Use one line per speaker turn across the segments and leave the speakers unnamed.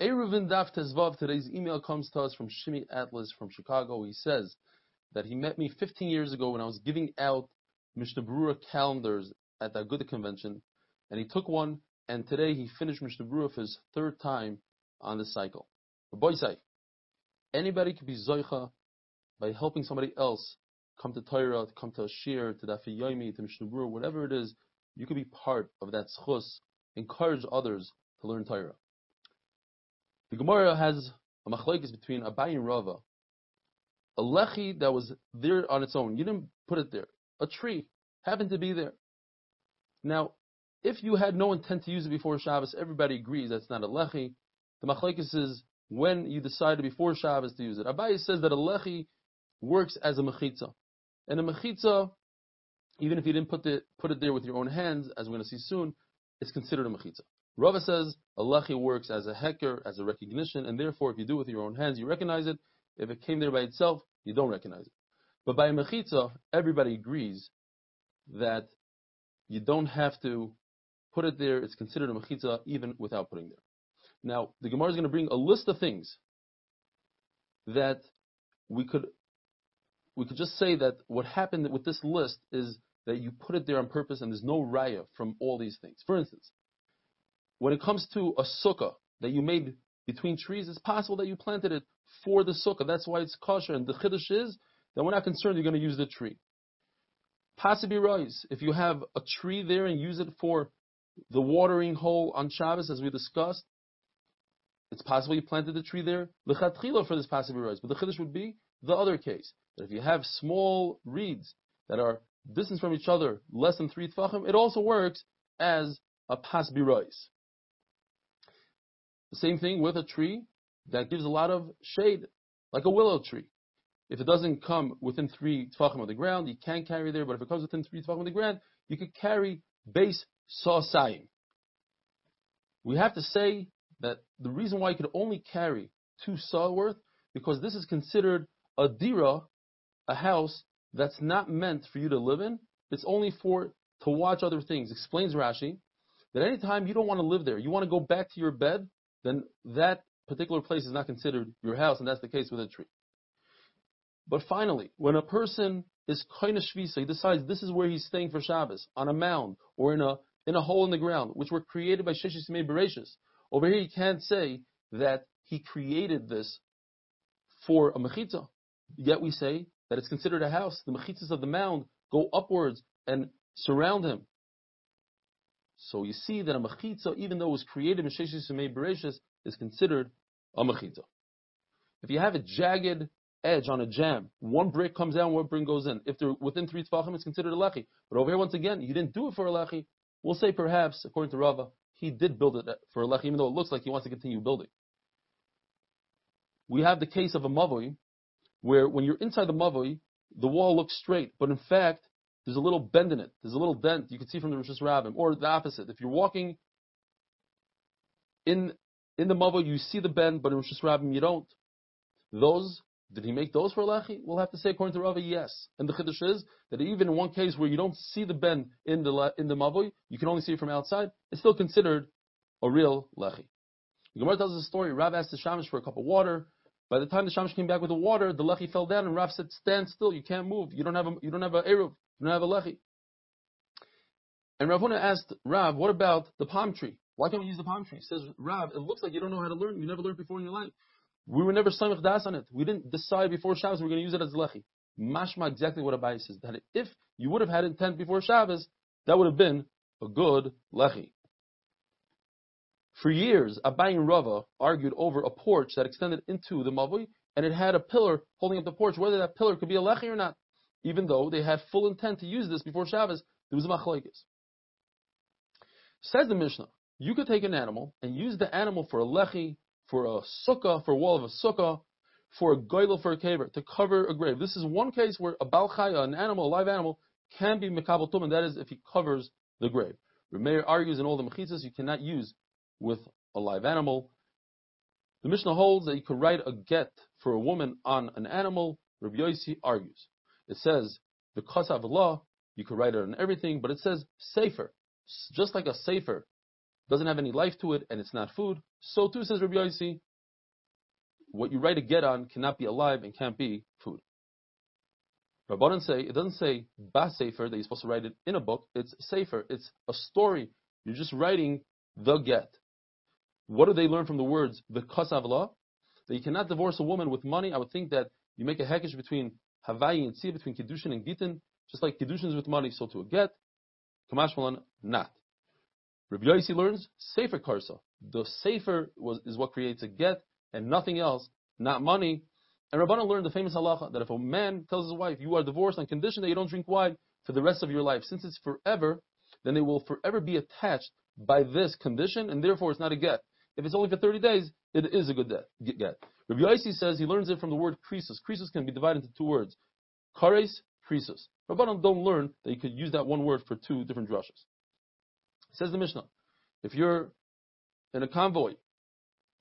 Eruvin Daf Tezvav, today's email comes to us from Shimi Atlas from Chicago. He says that he met me 15 years ago when I was giving out Mishnah Berurah calendars at the Aguda convention, and he took one, and today he finished Mishnah Berurah for his third time on this cycle. Say, anybody could be Zoicha by helping somebody else come to Torah, to come to Ashir, Shir, to Dafi Yomi, to Mishnah Berurah, whatever it is, you could be part of that schus, encourage others to learn Torah. The Gemara has a machlekes between Abai and Rava. A lechi that was there on its own, you didn't put it there. A tree happened to be there. Now, if you had no intent to use it before Shabbos, everybody agrees that's not a lechi. The machlekes is when you decided before Shabbos to use it. Abai says that a lechi works as a mechitza. And a mechitza, even if you didn't put, the, put it there with your own hands, as we're going to see soon, it's considered a mechitza. Rava says a works as a hecker, as a recognition, and therefore if you do it with your own hands, you recognize it. If it came there by itself, you don't recognize it. But by mechitza, everybody agrees that you don't have to put it there. It's considered a mechitza even without putting there. Now, the Gemara is going to bring a list of things that we could we could just say that what happened with this list is that you put it there on purpose and there's no raya from all these things. For instance, when it comes to a sukkah that you made between trees, it's possible that you planted it for the sukkah. That's why it's kosher. And the chiddush is that we're not concerned you're going to use the tree. Pasei biros. If you have a tree there and use it for the watering hole on Shabbos, as we discussed, it's possible you planted the tree there lechatchila for this pasei biros. But the chiddush would be the other case that if you have small reeds that are distance from each other less than three tefachim, it also works as a pasbi rise. The same thing with a tree that gives a lot of shade, like a willow tree. If it doesn't come within three tefachim of the ground, you can't carry there, but if it comes within three tefachim of the ground, you could carry beis sasayim. We have to say that the reason why you could only carry two saw worth, because this is considered a dira, a house that's not meant for you to live in. It's only for to watch other things. Explains Rashi that anytime you don't want to live there, you want to go back to your bed, then that particular place is not considered your house, and that's the case with a tree. But finally, when a person is koina shvisa, he decides this is where he's staying for Shabbos, on a mound or in a in a hole in the ground, which were created by Sheshis Bereshis. Over here, you can't say that he created this for a mechitza. Yet we say that it's considered a house. The mechitzas of the mound go upwards and surround him. So you see that a mechitza, even though it was created in Sheshis Bereshis, is considered a mechitza. If you have a jagged edge on a jam, one brick comes out, one brick goes in. If they're within three tefachim, it's considered a lechi. But over here, once again, you didn't do it for a lechi. We'll say perhaps, according to Rava, he did build it for a lechi, even though it looks like he wants to continue building. We have the case of a mavoi, where when you're inside the mavoi, the wall looks straight, but in fact, there's a little bend in it. There's a little dent you can see from the Rosh Rabbim, or the opposite. If you're walking in in the Mava, you see the bend, but in Rosh Rabbim you don't. Those did he make those for lechi? We'll have to say according to Rava, yes. And the chiddush is that even in one case where you don't see the bend in the in the mavoi, you can only see it from outside. It's still considered a real lechi. The Gemara tells us a story. Rav asked the shamish for a cup of water. By the time the shamish came back with the water, the lechi fell down, and Rav said, "Stand still. You can't move. You don't have a you don't have a eruv. You don't have a lechi." And Rav Huna asked Rav, "What about the palm tree? Why can't we use the palm tree?" He says, "Rav, it looks like you don't know how to learn. You never learned before in your life. We were never samich das on it. We didn't decide before Shabbos we're going to use it as lechi. Mashma exactly what Abai says that if you would have had intent before Shabbos, that would have been a good lechi." For years, Abai and Rava argued over a porch that extended into the Mavoi, and it had a pillar holding up the porch, whether that pillar could be a lechi or not. Even though they had full intent to use this before Shabbos, there was a machlokes. Says the Mishnah, you could take an animal and use the animal for a lechi, for a sukkah, for a wall of a sukkah, for a golel, for a caver, to cover a grave. This is one case where a balchaya, an animal, a live animal, can be mekabel and that is if he covers the grave. Remeir argues in all the mechitzas you cannot use with a live animal. The Mishnah holds that you could write a get for a woman on an animal. Rabbi Yossi argues. It says, because of law, you could write it on everything, but it says sefer. Just like a sefer doesn't have any life to it, and it's not food, so too says Rabbi Yossi, what you write a get on cannot be alive and can't be food. Rabbanan say it doesn't say ba sefer that you're supposed to write it in a book. It's sefer, It's a story. You're just writing the get. What do they learn from the words the kasavla? That you cannot divorce a woman with money. I would think that you make a hekesh between Havayi and Tzia, between Kiddushin and Gittin, just like Kiddushin is with money, so to a get. Kamashma lan, not. Rabbi Yossi learns Sefer Karsa. The sefer was, is what creates a get and nothing else, not money. And Rabbanan learned the famous halacha that if a man tells his wife, you are divorced on condition that you don't drink wine for the rest of your life, since it's forever, then they will forever be attached by this condition, and therefore it's not a get. If it's only for 30 days, it is a good get. Rabbi Yossi says he learns it from the word krisus. Krisus can be divided into two words. Kares, krisus. Rabbanan don't learn that you could use that one word for two different drushes. Says the Mishnah, if you're in a convoy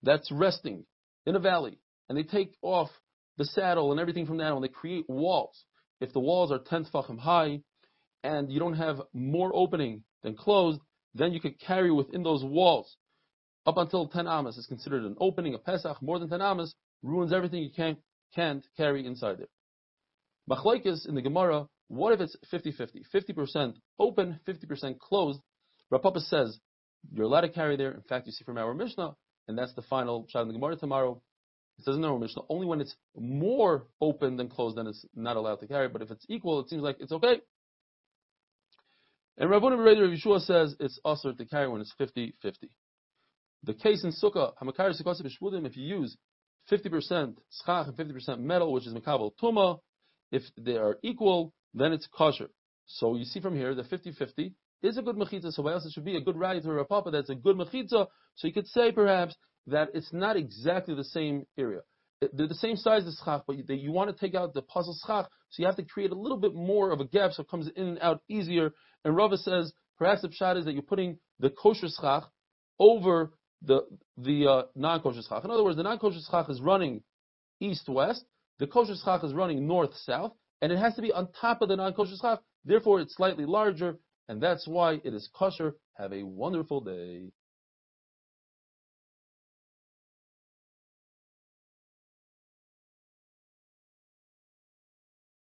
that's resting in a valley and they take off the saddle and everything from the animal, they create walls. If the walls are 10 tfachim high and you don't have more opening than closed, then you could carry within those walls up until 10 amas is considered an opening, a pesach, more than 10 amas ruins everything you can't, can't carry inside there. Machlaikis in the Gemara, what if it's 50-50? 50% open, 50% closed. Rav Papa says, you're allowed to carry there. In fact, you see from our Mishnah, and that's the final shot in the Gemara tomorrow. It says in our Mishnah, only when it's more open than closed, then it's not allowed to carry. But if it's equal, it seems like it's okay. And Rabbanu Bereder of Yeshua says it's also to carry when it's 50-50. The case in Sukkah, if you use 50% schach and 50% metal, which is Mekabel Tuma, if they are equal, then it's kosher. So you see from here, the 50-50 is a good mechitza, so why else it should be a good rally to a papa that's a good mechitza, so you could say perhaps that it's not exactly the same area. They're the same size as schach, but you, you want to take out the pasul schach, so you have to create a little bit more of a gap so it comes in and out easier. And Rava says, perhaps the pshat is that you're putting the kosher schach over the the uh, non-kosher schach. In other words, the non-kosher schach is running east-west, the kosher schach is running north-south, and it has to be on top of the non-kosher schach. Therefore, it's slightly larger, and that's why it is kosher. Have a wonderful day.